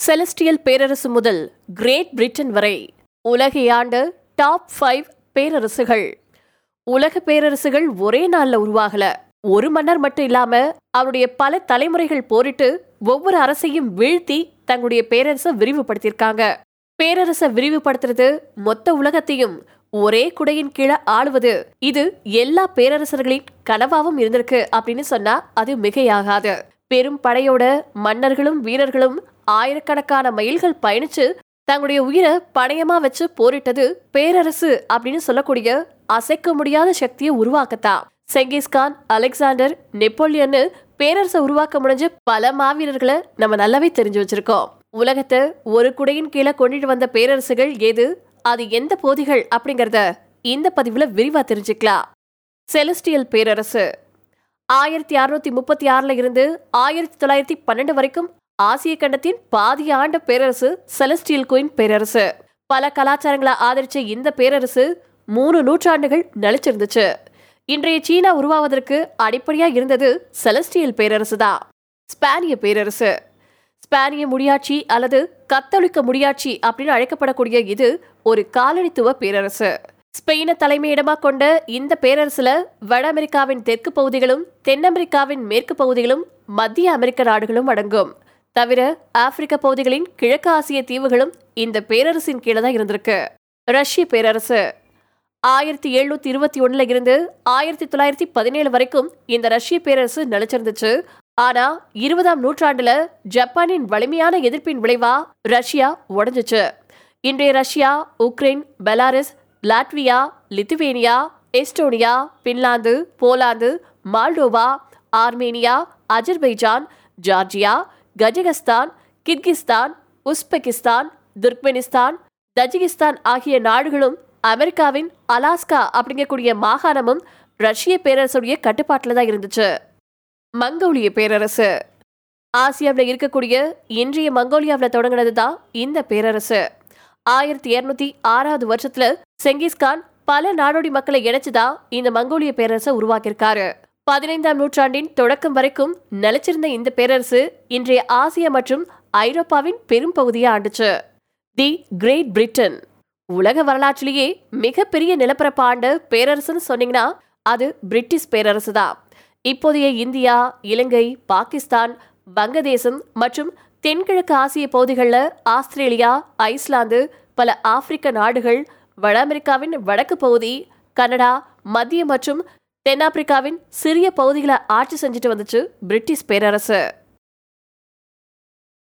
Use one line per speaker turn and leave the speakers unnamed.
Celestial பேரரசு முதல் great Britain வரை உலகை ஆண்ட டாப் ஃபைவ் பேரரசுகள். உலக பேரரசுகள் ஒரே நாளில் உருவாகல. ஒரு மன்னர் மட்டும் இல்லாம அவருடைய பல தலைமுறைகள் போரிட்டு ஒவ்வொரு அரசையும் வீழ்த்தி தங்களுடைய பேரரசை விரிவுபடுத்தியிருக்காங்க. பேரரசை விரிவுபடுத்துறது மொத்த உலகத்தையும் ஒரே குடையின் கீழே ஆளுவது. இது எல்லா பேரரசர்களின் கனவாவும் இருந்திருக்கு அப்படின்னு சொன்னா அது மிகையாகாது. பெரும் படையோட மன்னர்களும் வீரர்களும் ஆயிரக்கணக்கான மைல்கள் பயணிச்சு தங்களுடைய உயிரை பணயமா வச்சு போரிட்டது பேரரசு அப்படின்னு சொல்லக்கூடிய அசைக்க முடியாத சக்தியை உருவாக்கத்தான் செங்கிஸ்கான் அலெக்சாண்டர் நெப்போலியன்னு பேரரசை உருவாக்க முடிஞ்ச பல மாவீரர்களை நம்ம நல்லாவே தெரிஞ்சு வச்சிருக்கோம். உலகத்தை ஒரு குடையின் கீழே கொண்டுட்டு வந்த பேரரசுகள் எது? அது எந்த போதிகள் அப்படிங்கறத இந்த பதிவுல விரிவா தெரிஞ்சுக்கலாம். செலஸ்டியல் பேரரசு. ஆயிரத்தி அறுநூத்தி முப்பத்தி ஆறுல இருந்து ஆயிரத்தி தொள்ளாயிரத்தி பன்னெண்டு வரைக்கும் ஆசிய கண்டத்தின் பாதி ஆண்ட பேரரசு செலஸ்டியல் குயின் பேரரசு. பல கலாச்சாரங்களை ஆதரிச்ச இந்த பேரரசு மூணு நூற்றாண்டுகள் நலிச்சிருந்துச்சு. இன்றைய சீனா உருவாவதற்கு அடிப்படையா இருந்தது செலஸ்டியல் பேரரசு தான். ஸ்பானிய பேரரசு. ஸ்பானிய முடியாட்சி அல்லது கத்தோலிக்க முடியாட்சி அப்படின்னு அழைக்கப்படக்கூடிய இது ஒரு காலனித்துவ பேரரசு. ஸ்பெயினை தலைமையிடமாக கொண்ட இந்த பேரரசுல வட அமெரிக்காவின் தெற்கு பகுதிகளும் தென் அமெரிக்காவின் மேற்கு பகுதிகளும் மத்திய அமெரிக்க நாடுகளும் அடங்கும். தவிர ஆப்பிரிக்க பகுதிகளின் கிழக்கு ஆசிய தீவுகளும் இந்த பேரரசின் கீழே தான் இருந்திருக்கு. ரஷ்ய பேரரசு. ஆயிரத்தி எழுநூத்தி இருபத்தி ஒன்னுல இருந்து ஆயிரத்தி தொள்ளாயிரத்தி பதினேழு வரைக்கும் இந்த ரஷ்ய பேரரசு நிலைச்சிருந்துச்சு. ஆனா இருபதாம் நூற்றாண்டுல ஜப்பானின் வலிமையான எதிர்ப்பின் விளைவா ரஷ்யா உடஞ்சிச்சு. இன்றைய Russia Ukraine Belarus Latvia Lithuania Estonia Finland Poland Moldova Armenia Azerbaijan Georgia Kazakhstan Kyrgyzstan Uzbekistan Turkmenistan Tajikistan ஆகிய நாடுகளும் அமெரிக்காவின் அலாஸ்கா அப்படிங்கக்கூடிய மாகாணமும் ரஷ்ய பேரரசுடைய கட்டுப்பாட்டில் தான் இருந்துச்சு. மங்கோலிய பேரரசு. ஆசியாவில் இருக்கக்கூடிய இன்றைய மங்கோலியாவில் தொடங்கினது தான் இந்த பேரரசு. ஆயிரத்தி இருநூத்தி ஆறாவது வருஷத்துல செங்கிஸ்கான் பல நாடோடி மக்களை இணைச்சுதான் இந்த மங்கோலிய பேரரசை உருவாக்கியிருக்காரு. பதினைந்தாம் நூற்றாண்டின் தொடக்கம் வரைக்கும் நிலைச்சிருந்த இந்த பேரரசு இன்றைய ஆசியா மற்றும் ஐரோப்பாவின் பெரும் பகுதியை ஆண்டுச்சு. The Great Britain. உலக வரலாற்றிலேயே மிகப்பெரிய நிலப்பரப்பு ஆண்ட பேரரசுன்னு சொன்னீங்கன்னா அது பிரிட்டிஷ் பேரரசு தான் இப்போதைய இந்தியா இலங்கை பாகிஸ்தான் வங்கதேசம் மற்றும் தென்கிழக்கு ஆசிய பகுதிகளில் ஆஸ்திரேலியா ஐஸ்லாந்து பல ஆப்பிரிக்க நாடுகள் வட அமெரிக்காவின் வடக்கு பகுதி கனடா மத்திய மற்றும் தென்னாப்பிரிக்காவின் சிறிய பகுதிகளை ஆட்சி செஞ்சுட்டு வந்துச்சு பிரிட்டிஷ் பேரரசு.